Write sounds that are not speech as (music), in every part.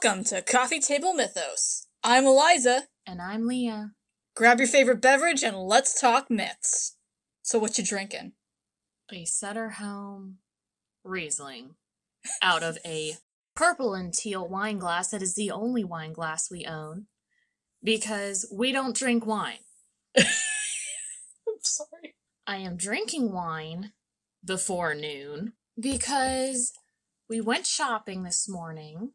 Welcome to Coffee Table Mythos. I'm Eliza. And I'm Leah. Grab your favorite beverage and let's talk myths. So, what you drinking? A Sutter Home Riesling out of a purple and teal wine glass that is the only wine glass we own because we don't drink wine. (laughs) I'm sorry. I am drinking wine before noon because we went shopping this morning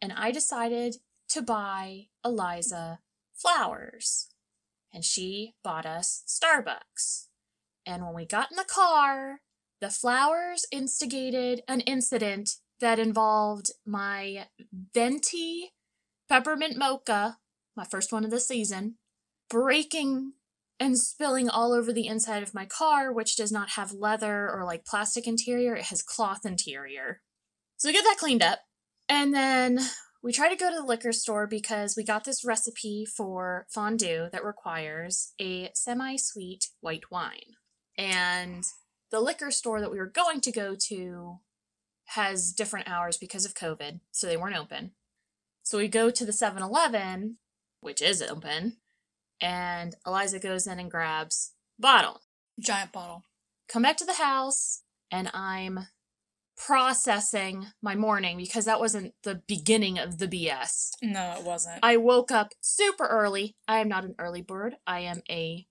and I decided to buy Eliza flowers. And she bought us Starbucks. And when we got in the car, the flowers instigated an incident that involved my venti peppermint mocha, my first one of the season, breaking and spilling all over the inside of my car, which does not have leather or like plastic interior, it has cloth interior. So we get that cleaned up. And then we try to go to the liquor store because we got this recipe for fondue that requires a semi sweet white wine. And the liquor store that we were going to go to has different hours because of COVID, so they weren't open. So we go to the 7 Eleven, which is open, and Eliza goes in and grabs bottle. Giant bottle. Come back to the house, and I'm processing my morning because that wasn't the beginning of the BS. No, it wasn't. I woke up super early. I am not an early bird. I am a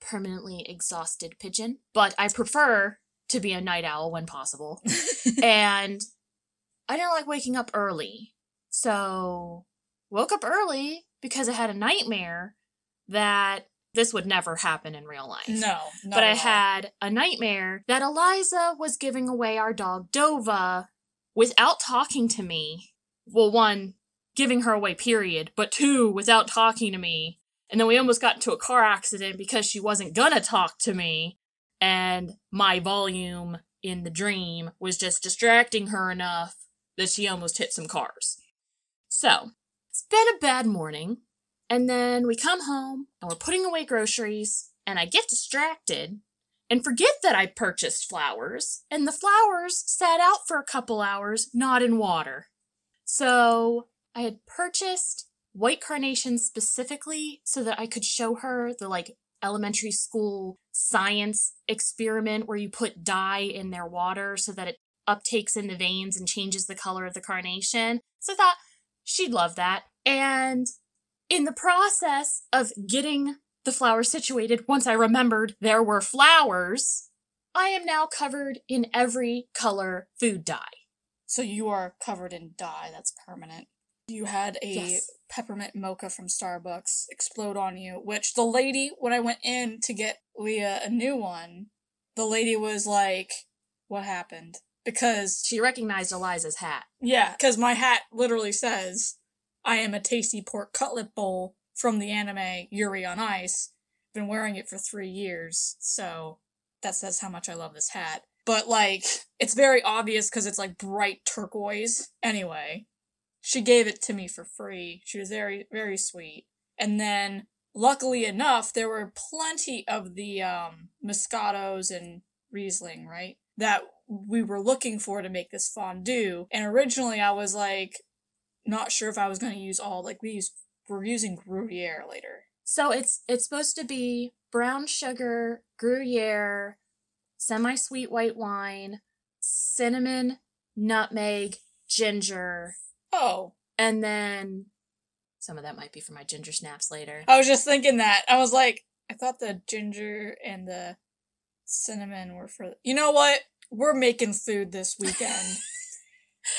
permanently exhausted pigeon, but I prefer to be a night owl when possible. (laughs) and I didn't like waking up early. So, woke up early because I had a nightmare that this would never happen in real life. no, But I had a nightmare that Eliza was giving away our dog Dova without talking to me. Well, one, giving her away, period, but two, without talking to me. And then we almost got into a car accident because she wasn't gonna talk to me. And my volume in the dream was just distracting her enough that she almost hit some cars. So, it's been a bad morning. And then we come home and we're putting away groceries, and I get distracted and forget that I purchased flowers, and the flowers sat out for a couple hours, not in water. So I had purchased white carnations specifically so that I could show her the like elementary school science experiment where you put dye in their water so that it uptakes in the veins and changes the color of the carnation. So I thought she'd love that. And in the process of getting the flowers situated, once I remembered there were flowers, I am now covered in every color food dye. So you are covered in dye. That's permanent. You had a Yes. peppermint mocha from Starbucks explode on you, which the lady, when I went in to get Leah a new one, the lady was like, What happened? Because, She recognized Eliza's hat. yeah, because my hat literally says, I am a tasty pork cutlet bowl from the anime Yuri on Ice. Been wearing it for three years, so that says how much I love this hat. But, like, it's very obvious because it's like bright turquoise. Anyway, she gave it to me for free. She was very, very sweet. And then, luckily enough, there were plenty of the um, Moscatos and Riesling, right? That we were looking for to make this fondue. And originally, I was like, not sure if I was going to use all, like, we use, we're using Gruyere later. So it's it's supposed to be brown sugar, Gruyere, semi-sweet white wine, cinnamon, nutmeg, ginger, Oh, and then some of that might be for my ginger snaps later. I was just thinking that. I was like, I thought the ginger and the cinnamon were for. You know what? We're making food this weekend. (laughs)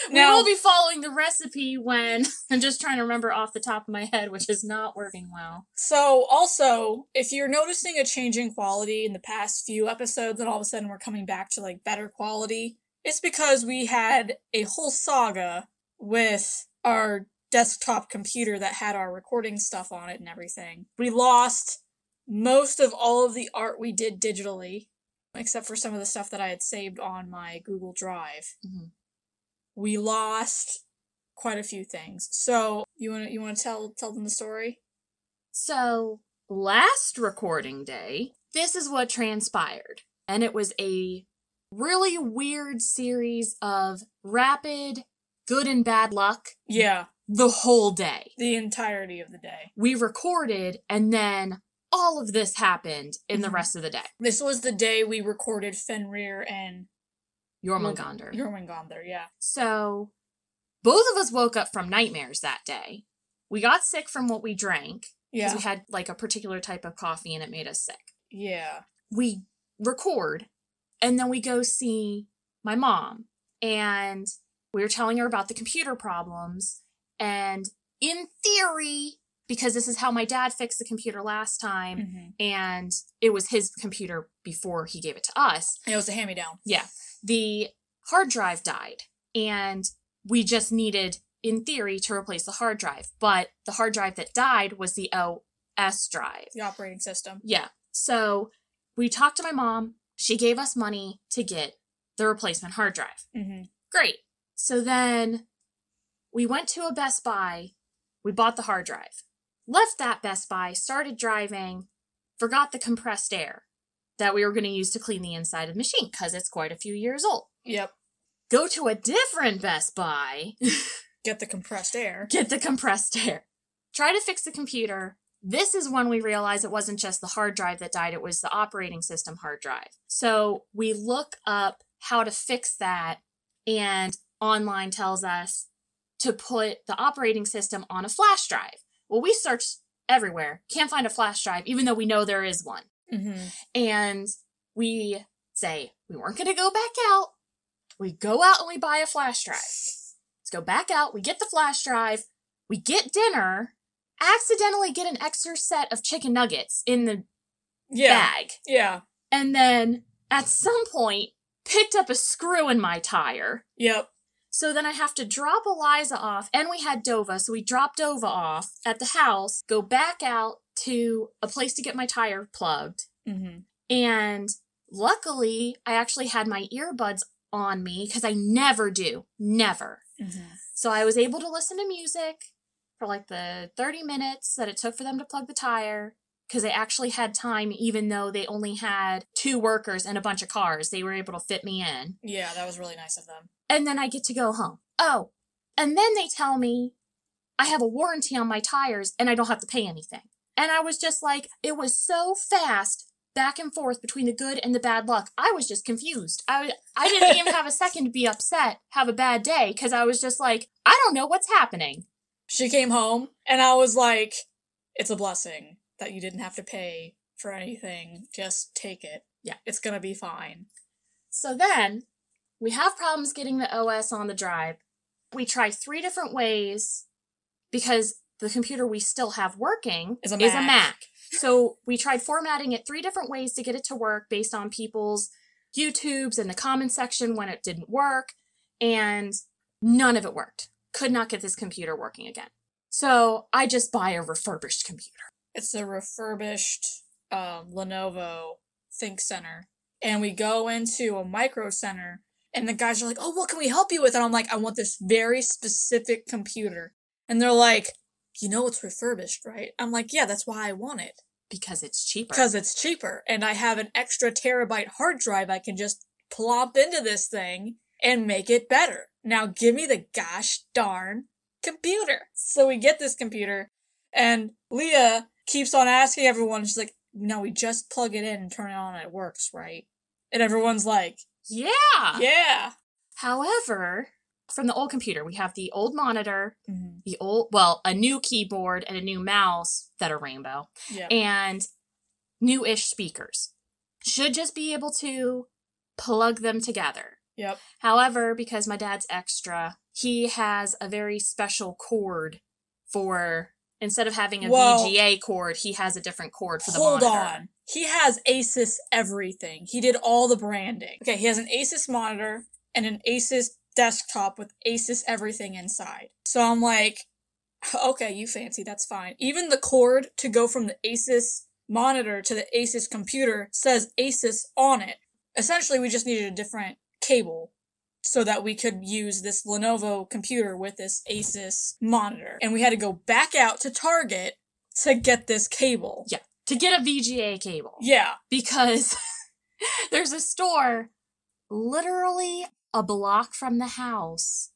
we now- will be following the recipe when (laughs) I'm just trying to remember off the top of my head, which is not working well. So, also, if you're noticing a change in quality in the past few episodes, and all of a sudden we're coming back to like better quality, it's because we had a whole saga with our desktop computer that had our recording stuff on it and everything. We lost most of all of the art we did digitally, except for some of the stuff that I had saved on my Google Drive. Mhm. We lost quite a few things. So, you want to you want to tell tell them the story? So, last recording day, this is what transpired. And it was a really weird series of rapid good and bad luck Yeah. the whole day. The entirety of the day. We recorded, and then all of this happened in the Mhm. rest of the day. This was the day we recorded Fenrir and Jormungandr. Jormungandr, yeah. So both of us woke up from nightmares that day. We got sick from what we drank because Yeah. we had like a particular type of coffee and it made us sick. Yeah. We record and then we go see my mom and we were telling her about the computer problems and in theory because this is how my dad fixed the computer last time Mhm. and it was his computer before he gave it to us It was a hand me down. yeah. The hard drive died, and we just needed, in theory, to replace the hard drive. But the hard drive that died was the OS drive. The operating system. Yeah. So we talked to my mom. She gave us money to get the replacement hard drive. hmm Great. So then we went to a Best Buy. We bought the hard drive. Left that Best Buy, started driving, forgot the compressed air that we were going to use to clean the inside of the machine because it's quite a few years old. Yep. Go to a different Best Buy, (laughs) Get the compressed air. get the compressed air, try to fix the computer. This is when we realized it wasn't just the hard drive that died, it was the operating system hard drive. So we look up how to fix that, and online tells us to put the operating system on a flash drive. Well, we searched everywhere, can't find a flash drive, even though we know there is one. Hmm And we say, we weren't going to go back out. We go out and we buy a flash drive. Let's go back out. We get the flash drive. We get dinner. Accidentally get an extra set of chicken nuggets in the Yeah. bag. Yeah. And then at some point, picked up a screw in my tire. Yep. So then I have to drop Eliza off, and we had Dova, so we dropped Dova off at the house, go back out to a place to get my tire plugged. hmm And luckily, I actually had my earbuds on me because I never do. Never. hmm So I was able to listen to music for like the 30 minutes that it took for them to plug the tire because they actually had time, even though they only had two workers and a bunch of cars. They were able to fit me in. Yeah, that was really nice of them. And then I get to go home. Oh, and then they tell me I have a warranty on my tires and I don't have to pay anything. And I was just like, it was so fast back and forth between the good and the bad luck. I was just confused. I, I didn't even have a (laughs) second to be upset, have a bad day, because I was just like, I don't know what's happening. She came home and I was like, it's a blessing that you didn't have to pay for anything. Just take it. Yeah. It's gonna be fine. So then we have problems getting the OS on the drive. We try three different ways because the computer we still have working Is a Is a Mac. Mac. So we tried formatting it three different ways to get it to work based on people's YouTubes and the comment section when it didn't work, and none of it worked. Could not get this computer working again. So I just buy a refurbished computer. It's a refurbished um, Lenovo ThinkCentre. And we go into a micro center and the guys are like, oh, what can we help you with? And I'm like, I want this very specific computer. And they're like, you know it's refurbished, right? I'm like, yeah, that's why I want it. Because it's cheaper. Because it's cheaper. And I have an extra terabyte hard drive I can just plop into this thing and make it better. Now give me the gosh darn computer. So we get this computer and Leah keeps on asking everyone, she's like, no, we just plug it in and turn it on and it works, right? And everyone's like, yeah. yeah. However, from the old computer, we have the old monitor, Mhm. the old, well, a new keyboard and a new mouse that are rainbow, Yeah. and new ish speakers. Should just be able to plug them together. Yep. However, because my dad's extra, he has a very special cord for instead of having a Whoa. VGA cord, he has a different cord for the Hold monitor. on. He has Asus everything. He did all the branding. Okay, he has an Asus monitor and an Asus desktop with Asus everything inside. So I'm like, okay, you fancy, that's fine. Even the cord to go from the Asus monitor to the Asus computer says Asus on it. Essentially, we just needed a different cable so that we could use this Lenovo computer with this Asus monitor. And we had to go back out to Target to get this cable. Yeah. To get a VGA cable. Yeah. because (laughs) there's a store literally a block from the house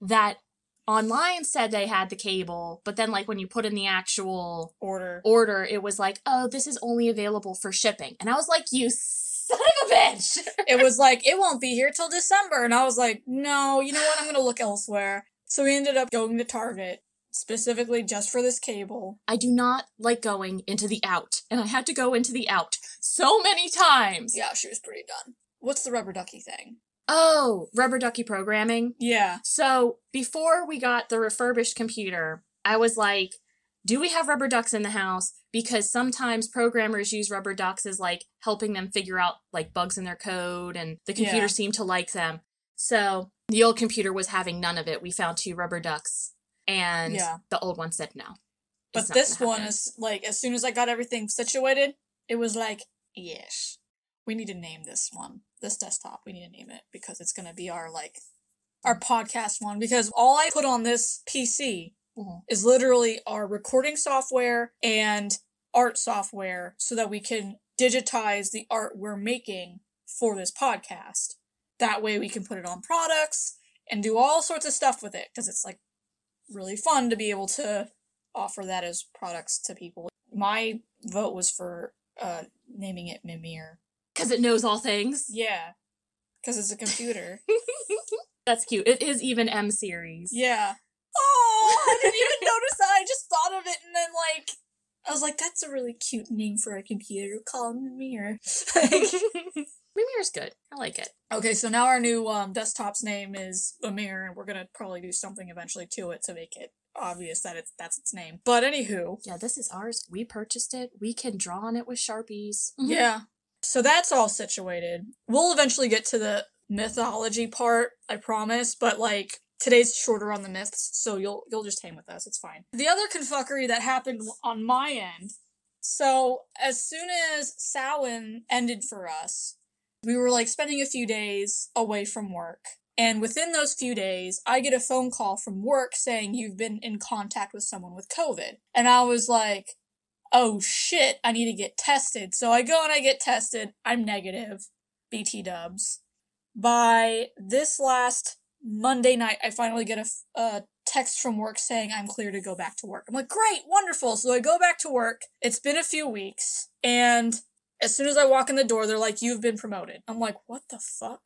that online said they had the cable, but then like when you put in the actual Order. order, it was like, oh, this is only available for shipping. And I was like, you son of a bitch. (laughs) it was like, it won't be here till December. And I was like, no, you know what? I'm to look elsewhere. So we ended up going to Target specifically just for this cable. I do not like going into the out, and I had to go into the out so many times. Yeah, she was pretty done. What's the rubber ducky thing? Oh, rubber ducky programming. Yeah. So before we got the refurbished computer, I was like, do we have rubber ducks in the house? Because sometimes programmers use rubber ducks as like helping them figure out like bugs in their code and the computer Yeah. seemed to like them. So the old computer was having none of it. We found two rubber ducks and Yeah. the old one said no. But this one is like, as soon as I got everything situated, it was like, yes, we need to name this one, this desktop. We need to name it because it's going to be our like, our podcast one. Because all I put on this PC Mhm. is literally our recording software and art software so that we can digitize the art we're making for this podcast. That way we can put it on products and do all sorts of stuff with it because it's like really fun to be able to offer that as products to people. My vote was for uh naming it Mimir. Because it knows all things. Yeah. Because it's a computer. (laughs) That's cute. It is even M series. yeah. Oh, I didn't even (laughs) notice that. I just thought of it and then like I was like, that's a really cute name for a computer. Call him Mimir. (laughs) Mimir's good. I like it. okay, so now our new um desktop's name is Mimir, and we're gonna probably do something eventually to it to make it obvious that it's that's its name. But anywho, Yeah, this is ours. We purchased it. We can draw on it with Sharpies. Yeah. So that's all situated. We'll eventually get to the mythology part, I promise, but like today's shorter on the myths, so you'll you'll just hang with us. It's fine. The other confuckery that happened on my end. So as soon as Samhain ended for us, we were like spending a few days away from work. And within those few days, I get a phone call from work saying you've been in contact with someone with COVID. And I was like, oh shit, I need to get tested. So I go and I get tested. I'm negative. BT dubs. By this last Monday night, I finally get a, a, text from work saying I'm clear to go back to work. I'm like, great, wonderful. So I go back to work. It's been a few weeks. And as soon as I walk in the door, they're like, you've been promoted. I'm like, what the fuck?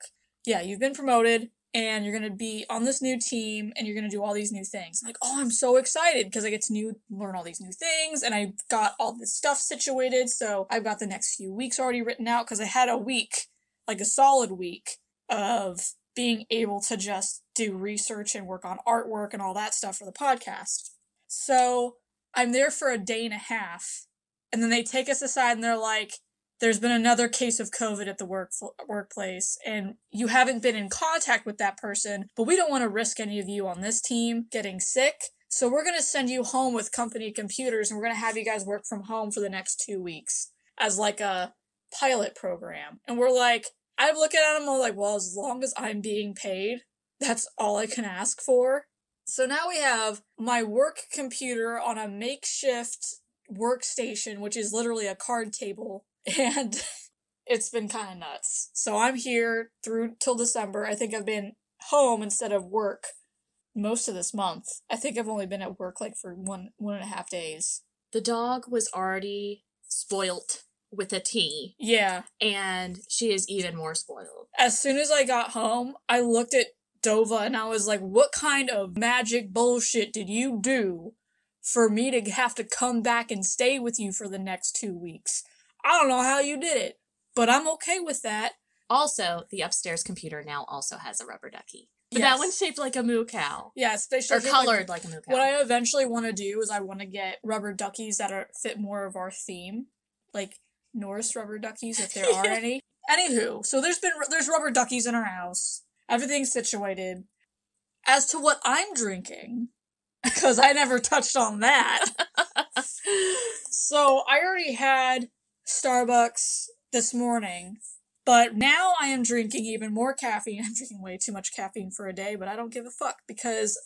Yeah, you've been promoted and you're gonna be on this new team and you're gonna do all these new things. I'm like, oh, I'm so excited because I get to new learn all these new things and I got all this stuff situated. So I've got the next few weeks already written out because I had a week, like a solid week of being able to just do research and work on artwork and all that stuff for the podcast. So I'm there for a day and a half, and then they take us aside and they're like, there's been another case of COVID at the work workplace, and you haven't been in contact with that person, but we don't want to risk any of you on this team getting sick. So we're going to send you home with company computers, and we're going to have you guys work from home for the next two weeks as like a pilot program. And we're like, I'm looking at them, I'm like, well, as long as I'm being paid, that's all I can ask for. So now we have my work computer on a makeshift workstation, which is literally a card table, and (laughs) it's been kind of nuts. So I'm here through till December. I think I've been home instead of work most of this month. I think I've only been at work like for one one and a half days. The dog was already spoilt with a T, Yeah. and she is even more spoiled. As soon as I got home, I looked at Dova and I was like, what kind of magic bullshit did you do for me to have to come back and stay with you for the next two weeks? I don't know how you did it, but I'm okay with that. Also, the upstairs computer now also has a rubber ducky. But Yes. that one's shaped like a moo cow. Yes, they Or should colored like a moo cow. What I eventually want to do is I want to get rubber duckies that are fit more of our theme, like Norse rubber duckies if there are (laughs) any. Anywho, so there's been there's rubber duckies in our house. Everything's situated. As to what I'm drinking, (laughs) because I never touched on that. (laughs) So I already had Starbucks this morning, but now I am drinking even more caffeine. (laughs) I'm drinking way too much caffeine for a day, but I don't give a fuck because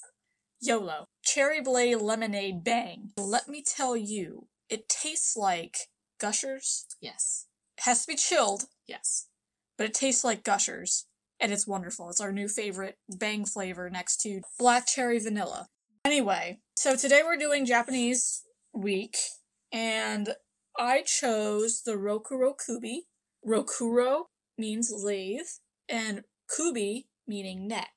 YOLO. Cherry Blade Lemonade Bang. Let me tell you, it tastes like Gushers. yes. It has to be chilled, Yes. but it tastes like Gushers. and it's wonderful. It's our new favorite bang flavor next to black cherry vanilla. Anyway, so today we're doing Japanese week, and I chose the Rokuro Kubi. Rokuro means lathe, and Kubi meaning neck.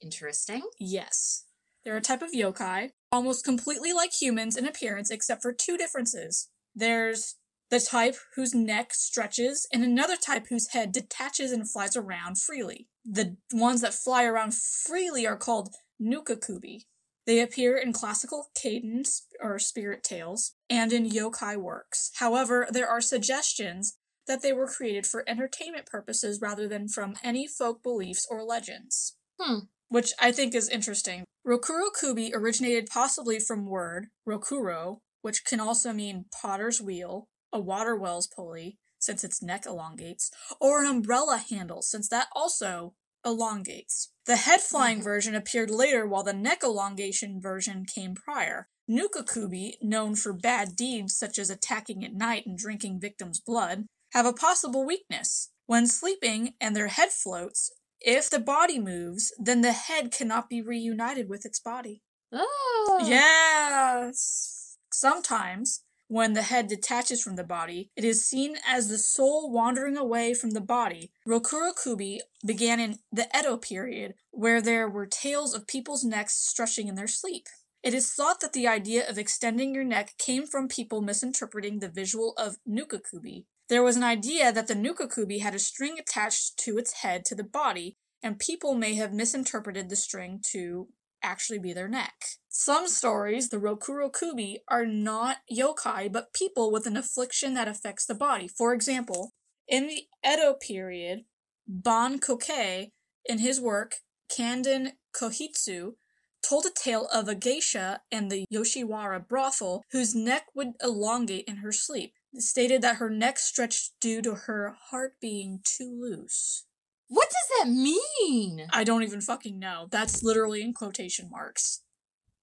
Interesting. Yes. They're a type of yokai, almost completely like humans in appearance, except for two differences. There's the type whose neck stretches, and another type whose head detaches and flies around freely. The ones that fly around freely are called Nukekubi. They appear in classical kaidan or spirit tales and in yokai works. However, there are suggestions that they were created for entertainment purposes rather than from any folk beliefs or legends. Hmm. Which I think is interesting. Rokuro Kubi originated possibly from word rokuro, which can also mean potter's wheel, a water well's pulley, since its neck elongates, or an umbrella handle, since that also elongates. The head flying mm-hmm. version appeared later while the neck elongation version came prior. Nukekubi, known for bad deeds such as attacking at night and drinking victims' blood, have a possible weakness. When sleeping and their head floats, if the body moves, then the head cannot be reunited with its body. Oh. Yes. Sometimes, when the head detaches from the body, it is seen as the soul wandering away from the body. Rokuro Kubi began in the Edo period, where there were tales of people's necks stretching in their sleep. It is thought that the idea of extending your neck came from people misinterpreting the visual of Nukekubi. There was an idea that the Nukekubi had a string attached to its head to the body, and people may have misinterpreted the string to actually be their neck. Some stories, the Rokurokubi, are not yokai, but people with an affliction that affects the body. For example, in the Edo period, Ban Kokei, in his work Kanden Kohitsu, told a tale of a geisha and the Yoshiwara brothel whose neck would elongate in her sleep. Stated that her neck stretched due to her heart being too loose. What does that mean? I don't even fucking know. That's literally in quotation marks.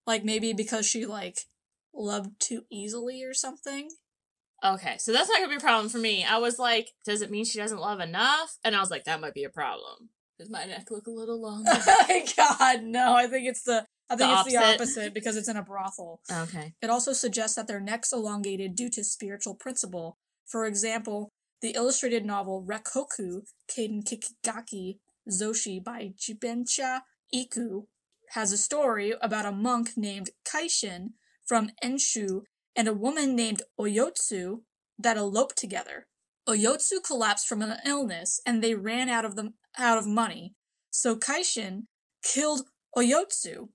Like maybe because she like loved too easily or something. Okay, so that's not gonna be a problem for me. I was like, does it mean she doesn't love enough? And I was like, that might be a problem. Does my neck look a little longer? (laughs) oh my god, no. I think it's the I think The it's the opposite because it's in a brothel. okay. It also suggests that their necks elongated due to spiritual principle. For example, the illustrated novel Rekoku Kaden Kikigaki Zoshi by Jippensha Ikku has a story about a monk named Kaishin from Enshu and a woman named Oyotsu that eloped together. Oyotsu collapsed from an illness and they ran out of the out of money. So Kaishin killed Oyotsu.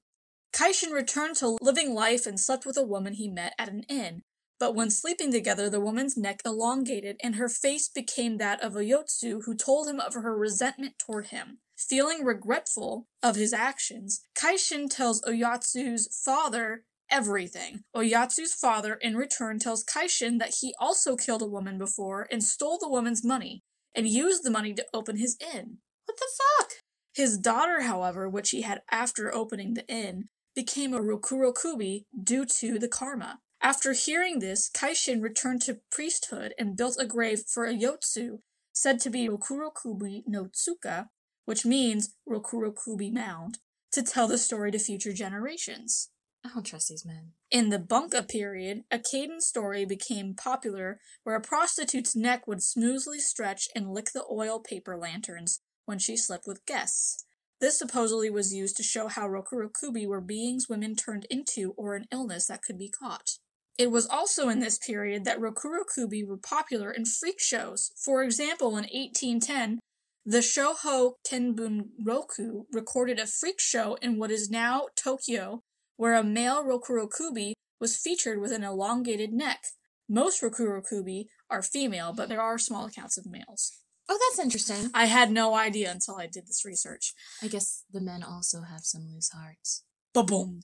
Kaishin returned to living life and slept with a woman he met at an inn. But when sleeping together, the woman's neck elongated and her face became that of Oyotsu, who told him of her resentment toward him. Feeling regretful of his actions, Kaishin tells Oyatsu's father everything. Oyatsu's father, in return, tells Kaishin that he also killed a woman before and stole the woman's money, and used the money to open his inn. What the fuck? His daughter, however, which he had after opening the inn, became a Rokuro Kubi due to the karma. After hearing this, Kaishin returned to priesthood and built a grave for a Yotsu, said to be Rokuro Kubi no Tsuka, which means Rokuro Kubi Mound, to tell the story to future generations. I don't trust these men. In the Bunka period, a Kaden story became popular where a prostitute's neck would smoothly stretch and lick the oil paper lanterns when she slept with guests. This supposedly was used to show how Rokurokubi were beings women turned into or an illness that could be caught. It was also in this period that Rokurokubi were popular in freak shows. For example, in 1810, the Shoho Kenbunroku recorded a freak show in what is now Tokyo where a male Rokurokubi was featured with an elongated neck. Most Rokurokubi are female, but there are small accounts of males. Oh, that's interesting. I had no idea until I did this research. I guess the men also have some loose hearts. Ba-boom.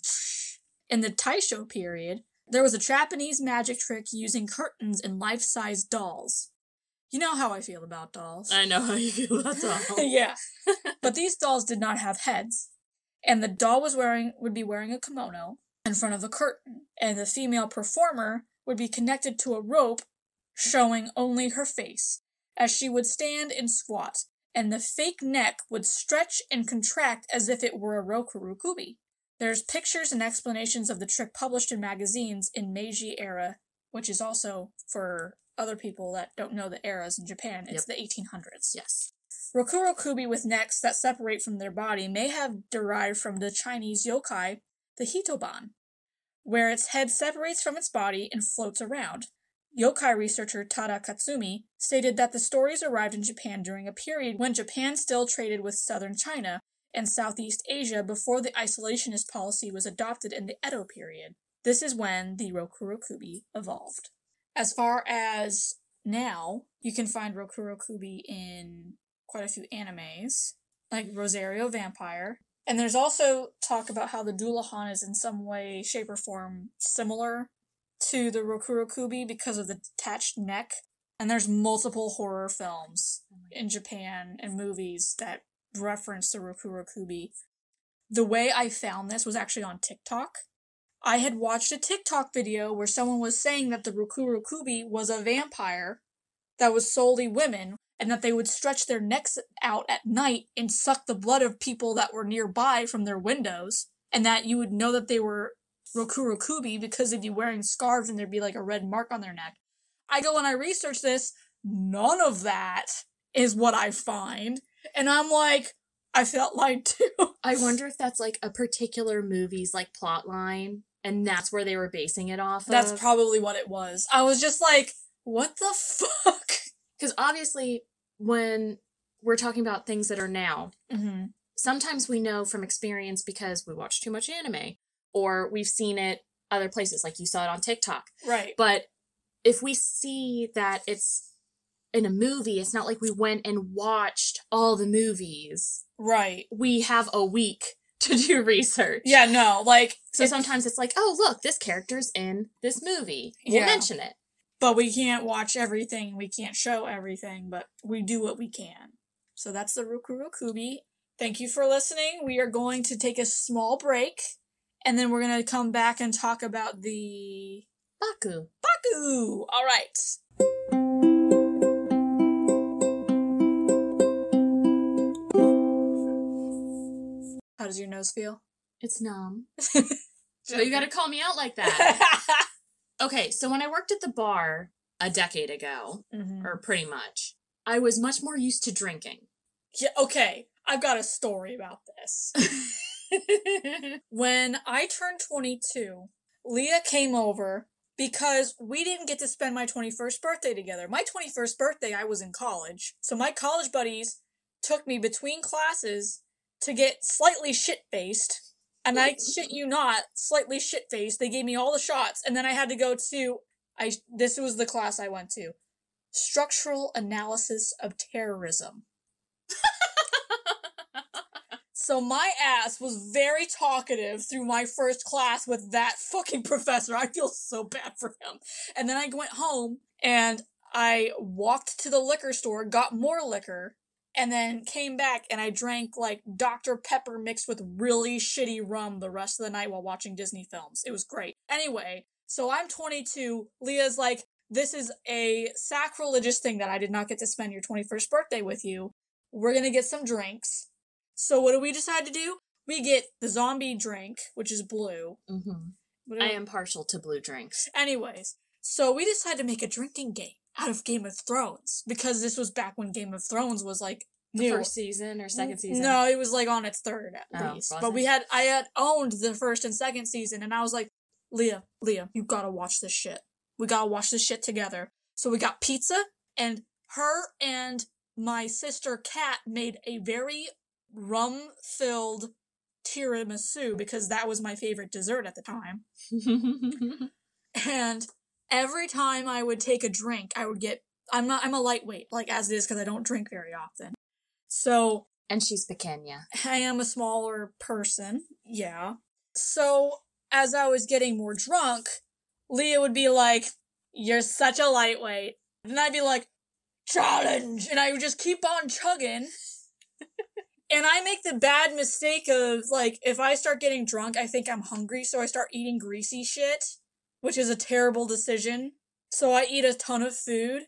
In the Taisho period, there was a Japanese magic trick using curtains and life-size dolls. You know how I feel about dolls. I know how you feel about (laughs) dolls. yeah. (laughs) but these dolls did not have heads. And the doll was wearing would be wearing a kimono in front of a curtain. And the female performer would be connected to a rope showing only her face, as she would stand and squat. and the fake neck would stretch and contract as if it were a Rokuro Kubi. There's pictures and explanations of the trick published in magazines in Meiji era, which is also for other people that don't know the eras in Japan, it's the 1800s. Yes. Rokuro Kubi with necks that separate from their body may have derived from the Chinese yokai, the Hitoban, where its head separates from its body and floats around. Yokai researcher Tada Katsumi stated that the stories arrived in Japan during a period when Japan still traded with southern China and Southeast Asia before the isolationist policy was adopted in the Edo period. This is when the Rokurokubi evolved. As far as now, you can find Rokurokubi in quite a few animes, like Rosario Vampire. And there's also talk about how the Dullahan is in some way, shape, or form similar to the Rokurokubi because of the detached neck. And there's multiple horror films in Japan and movies that reference to Rokuro Kubi. The way I found this was actually on TikTok. I had watched a TikTok video where someone was saying that the Rokuro Kubi was a vampire that was solely women and that they would stretch their necks out at night and suck the blood of people that were nearby from their windows and that you would know that they were Rokuro Kubi because of you wearing scarves and there'd be like a red mark on their neck. I go and I research this, none of that is what I find. And I'm like, I felt lied to. (laughs) I wonder if that's like a particular movie's like plot line and that's where they were basing it off That's of. probably what it was. I was just like, what the fuck? (laughs) Because obviously, when we're talking about things that are now, Mm-hmm. sometimes we know from experience because we watch too much anime or we've seen it other places, like you saw it on TikTok. Right. But if we see that it's in a movie, it's not like we went and watched all the movies. Right. We have a week (laughs) to do research. Yeah, no, like, So it- sometimes it's like, oh, look, this character's in this movie. We'll Yeah. mention it. but we can't watch everything, we can't show everything, but we do what we can. So that's the Rokuro Kubi. Thank you for listening. We are going to take a small break, and then we're going to come back and talk about the Baku. Baku. All How does your nose feel? It's numb. (laughs) So you gotta call me out like that. (laughs) okay, so when I worked at the bar a decade ago, Mhm. or pretty much, I was much more used to drinking. Yeah, okay, I've got a story about this. (laughs) when I turned 22, Leah came over because we didn't get to spend my 21st birthday together. My 21st birthday, I was in college. So my college buddies took me between classes to get slightly shit faced. And I shit you not, slightly shit faced. They gave me all the shots, and then I had to go to I this was the class I went to. Structural analysis of terrorism. (laughs) So my ass was very talkative through my first class with that fucking (laughs) professor. I feel so bad for him. And then I went home and I walked to the liquor store, got more liquor, and then came back and I drank like Dr. Pepper mixed with really shitty rum the rest of the night while watching Disney films. It was great. Anyway, so I'm 22. Leah's like, this is a sacrilegious thing that I did not get to spend your 21st birthday with you. We're gonna get some drinks. So what do we decide to do? We get the zombie drink, which is blue. hmm I am partial to blue drinks. Anyways, so we decide to make a drinking game out of Game of Thrones because this was back when Game of Thrones was like The new. first season or second season? No, it was like on its third at Oh, least. But we had I had owned the first and second season, and I was like, Leah, Leah, you gotta watch this shit. We gotta watch this shit together. So we got pizza, and her and my sister Kat made a very rum filled tiramisu because that was my favorite dessert at the time. (laughs) And every time I would take a drink, I would get I'm not I'm a lightweight, like as it is because I don't drink very often. So and she's pequeña. I am a smaller person, yeah. So as I was getting more drunk, Leah would be like, You're such a lightweight. And I'd be like, Challenge! And I would just keep on chugging. (laughs) and I make the bad mistake of, like, if I start getting drunk, I think I'm hungry, so I start eating greasy shit, which is a terrible decision. So I eat a ton of food.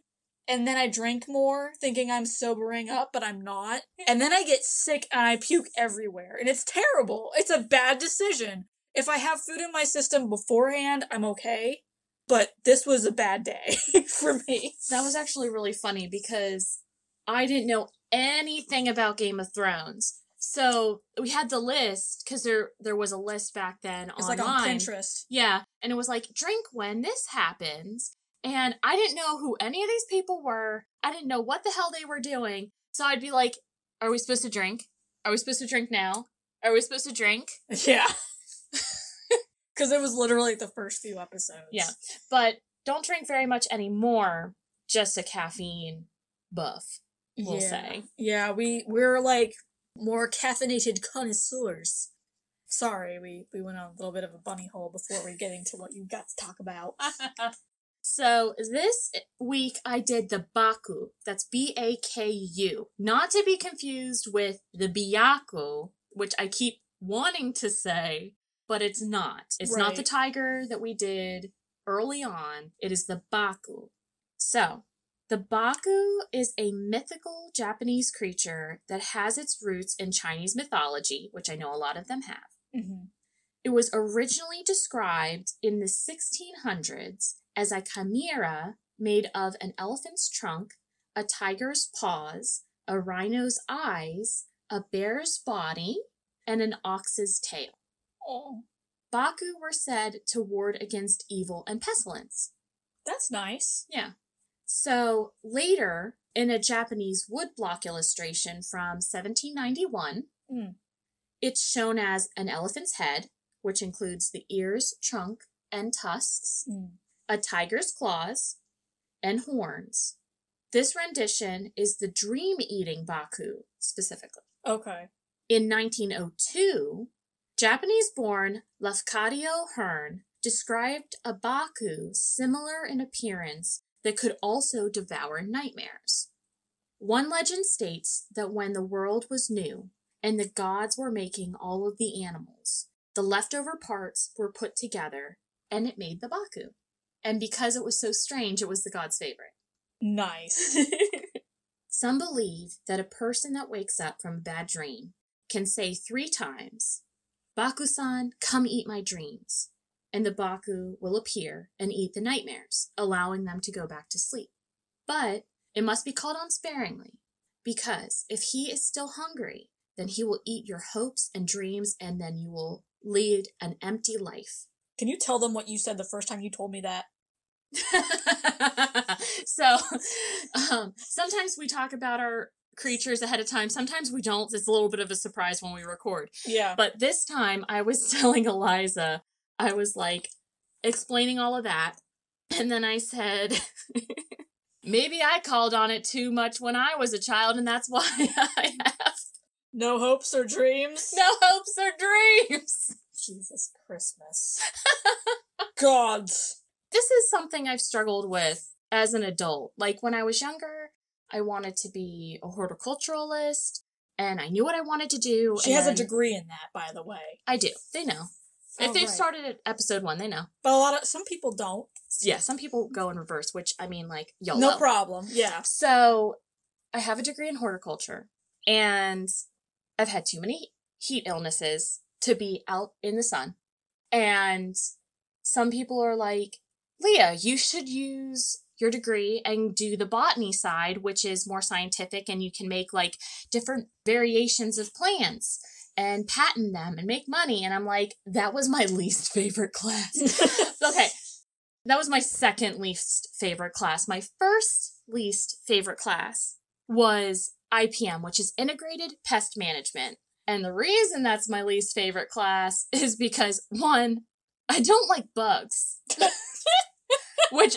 and then I drink more, thinking I'm sobering up, but I'm not. And then I get sick and I puke everywhere. And it's terrible. It's a bad decision. If I have food in my system beforehand, I'm okay. But this was a bad day (laughs) for me. That was actually really funny because I didn't know anything about Game of Thrones. So we had the list because there there was a list back then It's online. like on Pinterest. Yeah, and it was like drink when this happens, and I didn't know who any of these people were. I didn't know what the hell they were doing. So I'd be like, "Are we supposed to drink? Are we supposed to drink now? Are we supposed to drink?" (laughs) Yeah. (laughs) Because it was literally the first few episodes. Yeah. But don't drink very much anymore. Just a caffeine buff. we'll yeah. say. Yeah, we we're like more caffeinated (laughs) connoisseurs. Sorry, we we went on a little bit of a bunny hole before we get into what you got to talk about. (laughs) So this week I did the Baku. That's B A K U. Not to be confused with the Byakko, which I keep wanting to say, but it's not. It's not the tiger that we did early on. It is the Baku. So, the Baku is a mythical Japanese creature that has its roots in Chinese mythology, which I know a lot of them have. hmm It was originally described in the 1600s as a chimera made of an elephant's trunk, a tiger's paws, a rhino's eyes, a bear's body, and an ox's tail. Oh, Baku were said to ward against evil and pestilence. that's nice. Yeah. So later, in a Japanese woodblock illustration from 1791, Mm. it's shown as an elephant's head, which includes the ears, trunk, and tusks, Mm. a tiger's claws, and horns. This rendition is the dream eating Baku specifically. Okay. In 1902, Japanese born Lafcadio Hearn described a Baku similar in appearance that could also devour nightmares. One legend states that when the world was new and the gods were making all of the animals, the leftover parts were put together and it made the Baku. And because it was so strange, it was the god's favorite. Nice. (laughs) (laughs) Some believe that a person that wakes up from a bad dream can say three times, Baku-san, come eat my dreams. And the Baku will appear and eat the nightmares, allowing them to go back to sleep. But it must be called on sparingly, because if he is still hungry, then he will eat your hopes and dreams, and then you will lead an empty life. Can you tell them what you said the first time you told me that? (laughs) so um, sometimes we talk about our creatures ahead of time. Sometimes we don't. It's a little bit of a surprise when we record. Yeah. But this time I was (laughs) telling Eliza, I was like explaining all of that. And then I said, (laughs) maybe I called on it too much when I was a child, and that's (laughs) why I have No hopes or dreams? no hopes or dreams. Jesus Christmas. (laughs) Gods. this is something I've struggled with as an adult. Like when I was younger, I wanted to be a horticulturalist and I knew what I wanted to do. She has a degree in that, by the way. I do. They know. Oh, if they've right. started at episode one, they know. But a lot of some people don't. Yeah, some people go in reverse, which I mean, like, YOLO. No problem. Yeah. So I have a degree in horticulture and I've had too many heat illnesses to be out in the sun. And some people are like, Leah, you should use your degree and do the botany side, which is more scientific and you can make like different variations of plants and patent them and make money. And I'm like, that was my (laughs) least favorite class. (laughs) okay. That was my second least favorite class. My first least favorite class was IPM, which is Integrated Pest Management. And the reason that's my least favorite class (laughs) is because one, I don't like bugs, which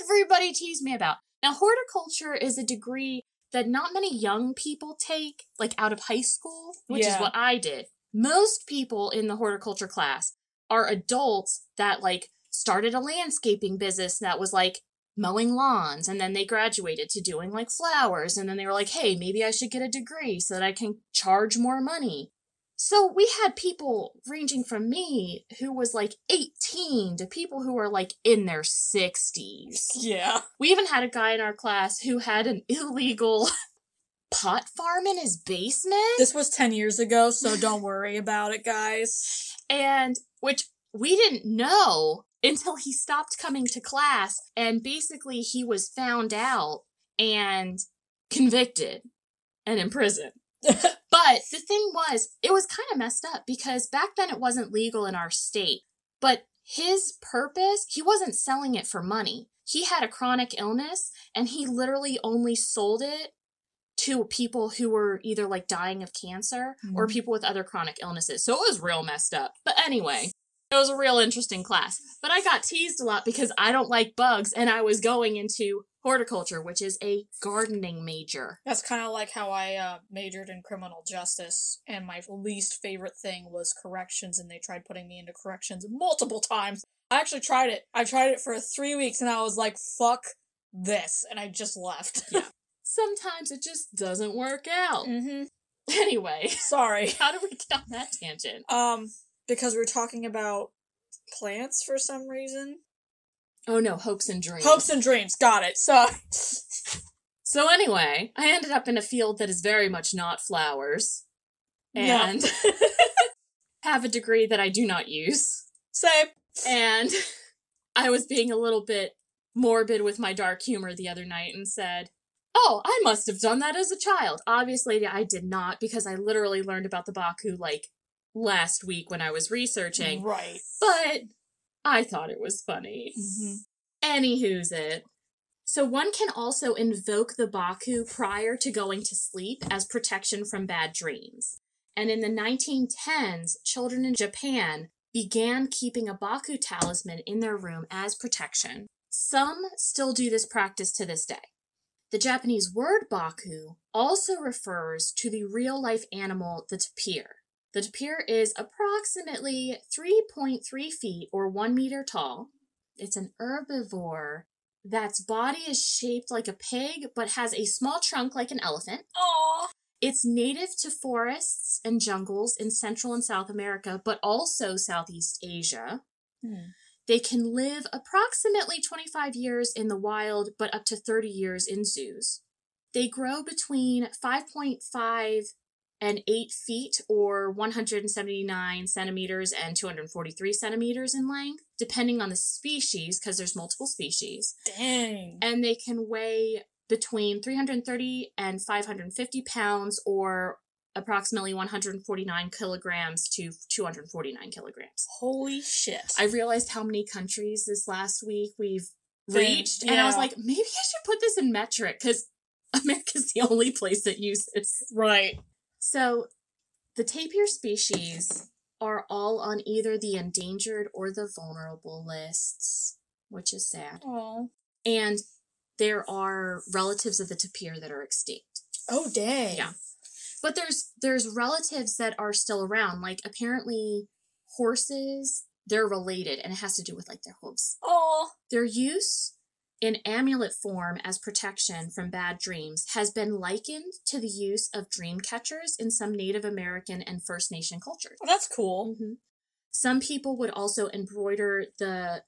everybody teased me about. Now, horticulture is a degree that not many young people take, like out of high school, which is what I did. Most people in the horticulture class are adults that like started a landscaping business that was like mowing lawns and then they graduated to doing like flowers and then they were like hey maybe i should get a degree so that i can charge more money so we had people ranging from me who was like 18 to people who were like in their 60s. (laughs) Yeah. We even had a guy in our class who had an illegal (laughs) pot farm in his basement. This was 10 years ago, so don't worry about it, guys. and which we didn't know until he stopped coming to class and basically he was found out and convicted and in prison. (laughs) But the thing was, it was kind of messed up because back then it wasn't legal in our state. But his purpose, he wasn't selling it for money. He had a chronic illness and he literally only sold it to people who were either like dying of cancer or Mhm. people with other chronic illnesses. So it was real messed up. But anyway, it was a real interesting class. But I got teased a lot because I don't like bugs and I was going into horticulture, which is a gardening major. That's kind of like how I uh, majored in criminal justice, and my least favorite thing was corrections, and they tried putting me into corrections multiple times. I actually tried it. I tried it for three weeks, and I was like, fuck this, and I just left. Yeah. (laughs) Sometimes it just doesn't work out. hmm (laughs) Anyway, Sorry. (laughs) how do we get on that tangent? Um, because we are talking about plants for some reason. Oh no, hopes and dreams. Hopes and dreams. Got it. So, (laughs) So anyway, I ended up in a field that is very much not flowers. No. And (laughs) have a degree that I do not use. same. And (laughs) I was being a little bit morbid with my dark humor the other night and said, Oh, I must have done that as a child. Obviously, I did not because I literally learned about the Baku like last week when I was researching. Right. But I thought it was funny. hmm Anywho's it. So one can also invoke the Baku prior to going to sleep as protection from bad dreams. And in the 1910s, children in Japan began keeping a Baku talisman in their room as protection. Some still do this practice to this day. The Japanese word Baku also refers to the real life animal, the tapir. The tapir is approximately 3.3 feet or 1 meter tall. It's an herbivore that's body is shaped like a pig but has a small trunk like an elephant. Aw. It's native to forests and jungles in Central and South America, but also Southeast Asia. Hmm. They can live approximately 25 years in the wild, but up to 30 years in zoos. They grow between 5.5 and 8 feet, or 179 centimeters and 243 centimeters in length, depending on the species, because there's multiple species. Dang. And they can weigh between 330 and 550 pounds, or approximately 149 kilograms to 249 kilograms. Holy shit. I realized how many countries this last week we've reached, and I was like, maybe I should put this in metric because (laughs) America's the only place that uses. It's right. So, the tapir species are all on either the endangered or the vulnerable lists, which is sad. Oh. And there are relatives of the tapir that are extinct. Oh dang. Yeah. But there's there's relatives that are still around. Like apparently horses, they're related and it has to do with like their hooves. Oh. Their use in amulet form as protection from bad dreams has been likened to the use of dream catchers in some Native American and First Nation cultures. That's cool. Mhm. Some people would also embroider the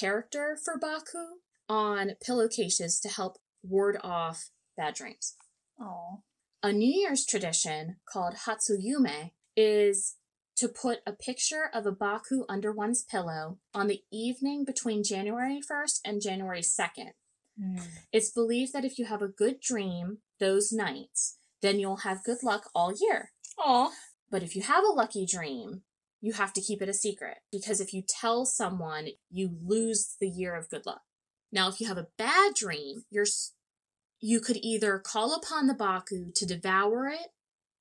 character for Baku on pillowcases to help ward off bad dreams. Oh. A New Year's tradition called Hatsuyume is to put a picture of a Baku under one's pillow on the evening between January 1st and January 2nd. Hmm. It's believed that if you have a good dream those nights, then you'll have good luck all year. Oh. But if you have a lucky dream, you have to keep it a secret because if you tell someone, you lose the year of good luck. Now, if you have a bad dream, you're you could either call upon the Baku to devour it,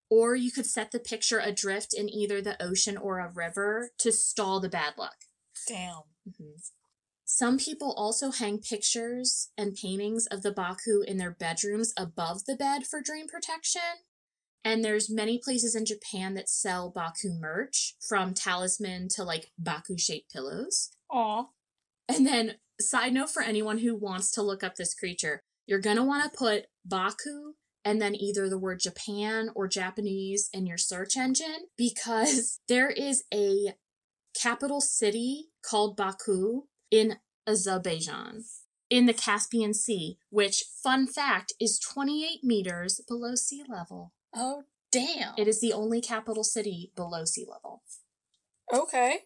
or you could set the picture adrift in either the ocean or a river to stall the bad luck. Damn. Mm-hmm. Some people also hang pictures and paintings of the Baku in their bedrooms above the bed for dream protection. And there's many places in Japan that sell Baku merch, from talisman to like Baku shaped pillows. Aw. And then, side note for anyone who wants to look up this creature, you're gonna want to put Baku and then either the word Japan or Japanese in your search engine because (laughs) there is a capital city called Baku in Azerbaijan in the Caspian Sea, which, fun fact, is 28 meters below sea level. Oh, damn. It is the only capital city below sea level. okay.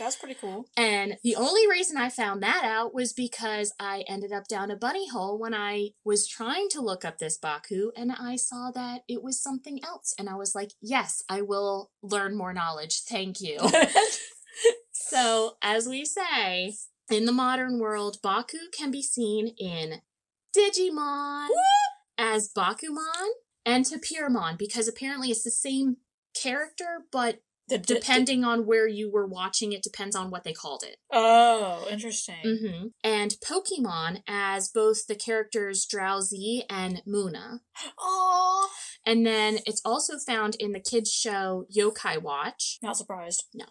That's pretty cool. And the only reason I found that out was because I ended up down a bunny hole when I was trying to look up this Baku and I saw that it was something else. And I was like, yes, I will learn more knowledge. Thank you. (laughs) so, as we say, in the modern world, Baku can be seen in Digimon as Bakumon and Tapirmon because apparently it's the same character, but The- the- depending on where you were watching, it depends on what they called it. Oh, interesting. hmm And Pokemon as both the characters Drowzee and Munna. Oh, And then it's also found in the kids' show Yokai Watch, not surprised. No.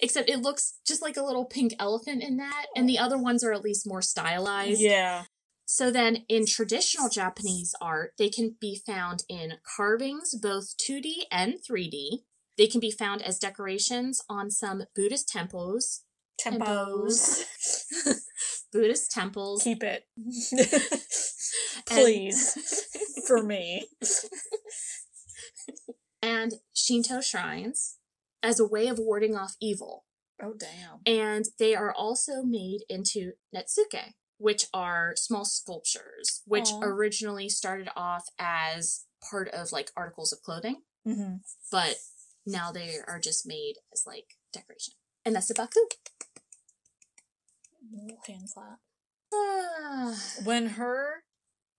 Except it looks just like a little pink elephant in that, and the other ones are at least more stylized. Yeah. So then in traditional Japanese art, they can be found in carvings, both 2D and 3D. They can be found as decorations on some Buddhist temples, Tempos. (laughs) Buddhist temples, Keep it. (laughs) Please. (laughs) For me. and Shinto shrines as a way of warding off evil. Oh, damn. And they are also made into netsuke, which are small sculptures, which Aw. originally started off as part of like articles of clothing, Mm-hmm. but now they are just made as like decoration. And that's the Baku. Hand clap. Ah, When her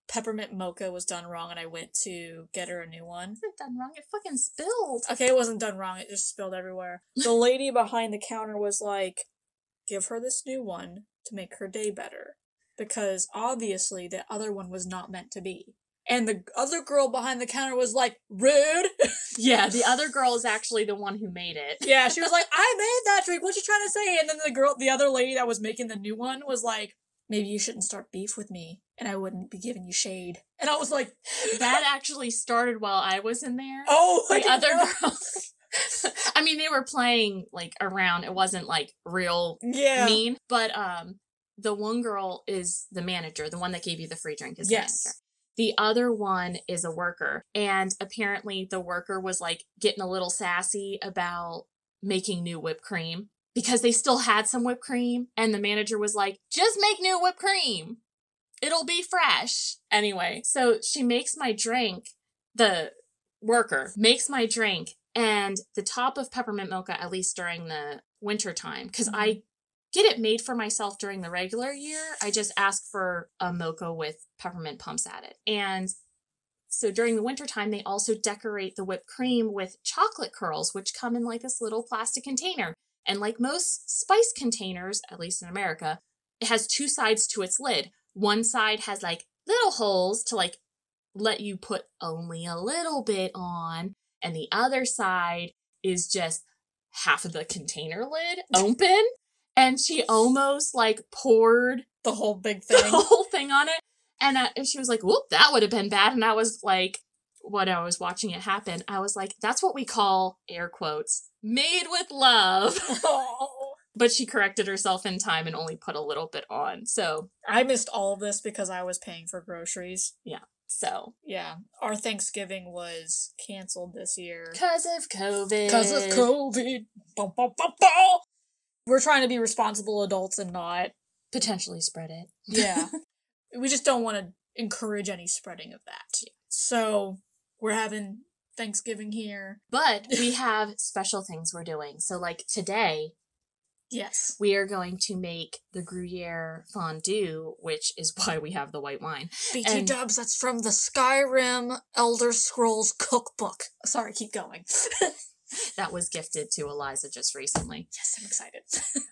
peppermint mocha was done wrong and I went to get her a new one. I've done wrong. It fucking spilled. Okay, it wasn't done wrong, it just spilled everywhere. The (laughs) lady behind the counter was like, give her this new one to make her day better. Because obviously the other one was not meant to be. And the other girl behind the counter was like, rude. (laughs) Yeah, the other girl is actually the one who made it. yeah, she was like, (laughs) I made that drink. What you trying to say? And then the girl, the other lady that was making the new one was like, maybe you shouldn't start beef with me and I wouldn't be giving you shade. And I was like, (laughs) That actually started while I was in there. oh, the other know. girl. I mean, they were playing like around. It wasn't like real Yeah. mean, but um, the one girl is the manager, the one that gave you the free drink is the Yes. The other one is a worker, and apparently the worker was like getting a little sassy about making new whipped cream because they still had some whipped cream, and the manager was like, "Just make new whipped cream." It'll be fresh. Anyway, so she makes my drink. The worker makes my drink and the top of peppermint mocha at least during the winter time because i mm-hmm. Get it made for myself during the regular year i just ask for a mocha with peppermint pumps at it. And so during the winter time they also decorate the whipped cream with chocolate curls which come in like this little plastic container. And like most spice containers at least in america it has two sides to its lid. One side has like little holes to like let you put only a little bit on and the other side is just half of the container lid (laughs) open and she almost like poured The whole big thing, the whole thing on it and, I, and she was like whoop that would have been bad and i was like "What?" i was watching it happen i was like that's what we call air quotes made with love Oh. (laughs) (laughs) but she corrected herself in time and only put a little bit on so I missed all of this because I was paying for groceries. Yeah. So Yeah, our Thanksgiving was canceled this year because of covid because of COVID. Bum, bum, bum. We're trying to be responsible adults and not. potentially spread it Yeah, (laughs) we just don't want to encourage any spreading of that. So we're having Thanksgiving here. But (laughs) we have special things we're doing. So, like today, Yes. we are going to make the Gruyere fondue, which is (laughs) why we have the white wine. BT And- Dubs, that's from the Skyrim Elder Scrolls cookbook. Sorry, keep going. That was gifted to Eliza just recently. yes, I'm excited. (laughs)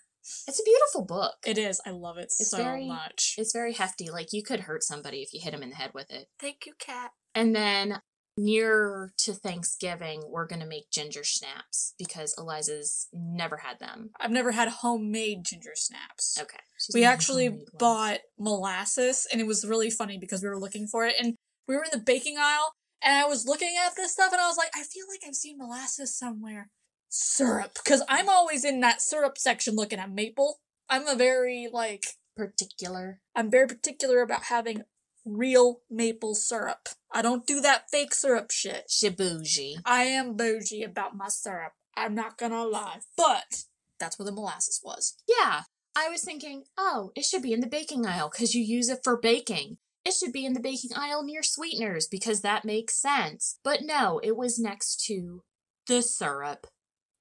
It's a beautiful book. it is. I love it It's so very- much. It's very hefty. Like, you could hurt somebody if you hit him in the head with it. Thank you, Kat. And then near to Thanksgiving, we're going to make ginger snaps because Eliza's never had them. I've never had homemade ginger snaps. Okay. She's we actually bought molasses and it was really funny because we were looking for it and we were in the baking aisle And I was looking at this stuff and I was like, I feel like I've seen molasses somewhere. Syrup. Because I'm always in that syrup section looking at maple. I'm a very, like, Particular. I'm very particular about having real maple syrup. I don't do that fake syrup shit. Shibuji. I am bougie about my syrup. I'm not gonna lie. But that's where the molasses was. Yeah. I was thinking, oh, it should be in the baking aisle because you use it for baking. It should be in the baking aisle near sweeteners because that makes sense. But no, it was next to the syrup.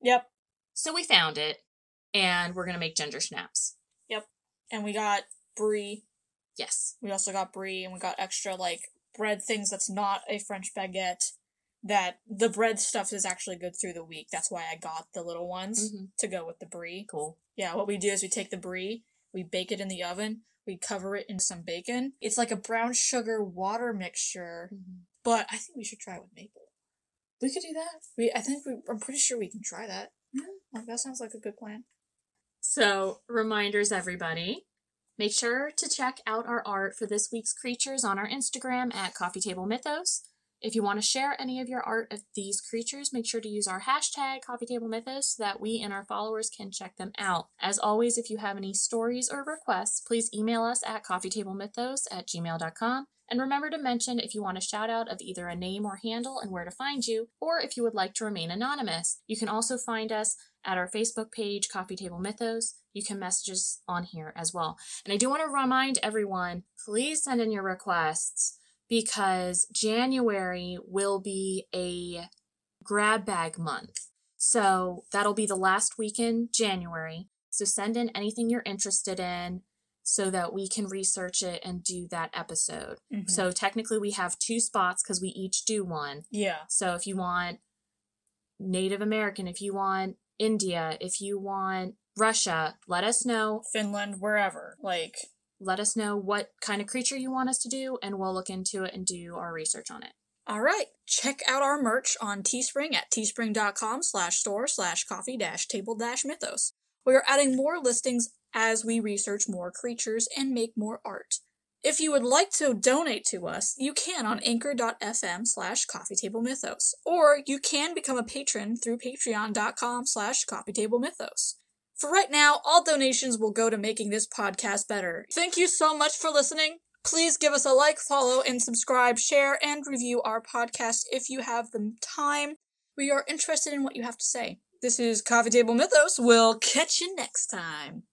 Yep. So we found it and we're going to make ginger snaps. Yep. And we got brie. Yes. We also got brie and we got extra like bread things that's not a French baguette. That the bread stuff is actually good through the week. That's why I got the little ones Mhm. to go with the brie. Cool. Yeah, what we do is we take the brie, we bake it in the oven, we cover it in some bacon. It's like a brown sugar water mixture, mm-hmm. but I think we should try it with maple. We could do that. We, I think we, I'm pretty sure we can try that. Like that sounds like a good plan. So, reminders, everybody. Make sure to check out our art for this week's creatures on our Instagram at Coffee Table Mythos. If you want to share any of your art of these creatures, make sure to use our hashtag Coffee Table Mythos so that we and our followers can check them out. As always, if you have any stories or requests, please email us at coffeetablemythos at gmail.com. And remember to mention if you want a shout out of either a name or handle and where to find you, or if you would like to remain anonymous. You can also find us at our Facebook page, Coffee Table Mythos. You can message us on here as well. And I do want to remind everyone please send in your requests because January will be a grab bag month. So that'll be the last week in January. So send in anything you're interested in so that we can research it and do that episode. Mm-hmm. So technically, we have two spots because we each do one. yeah, So if you want Native American, if you want India, if you want Russia, let us know. Finland, wherever. Like, Let us know what kind of creature you want us to do, and we'll look into it and do our research on it. all right. Check out our merch on Teespring at teespring.com slash store slash coffee dash table dash mythos. We are adding more listings as we research more creatures and make more art. If you would like to donate to us, you can on anchor.fm slash coffee table mythos, or you can become a patron through patreon.com slash coffee table mythos. For right now, all donations will go to making this podcast better. Thank you so much for listening. Please give us a like, follow, and subscribe, share, and review our podcast if you have the time. We are interested in what you have to say. This is Coffee Table Mythos. We'll catch you next time.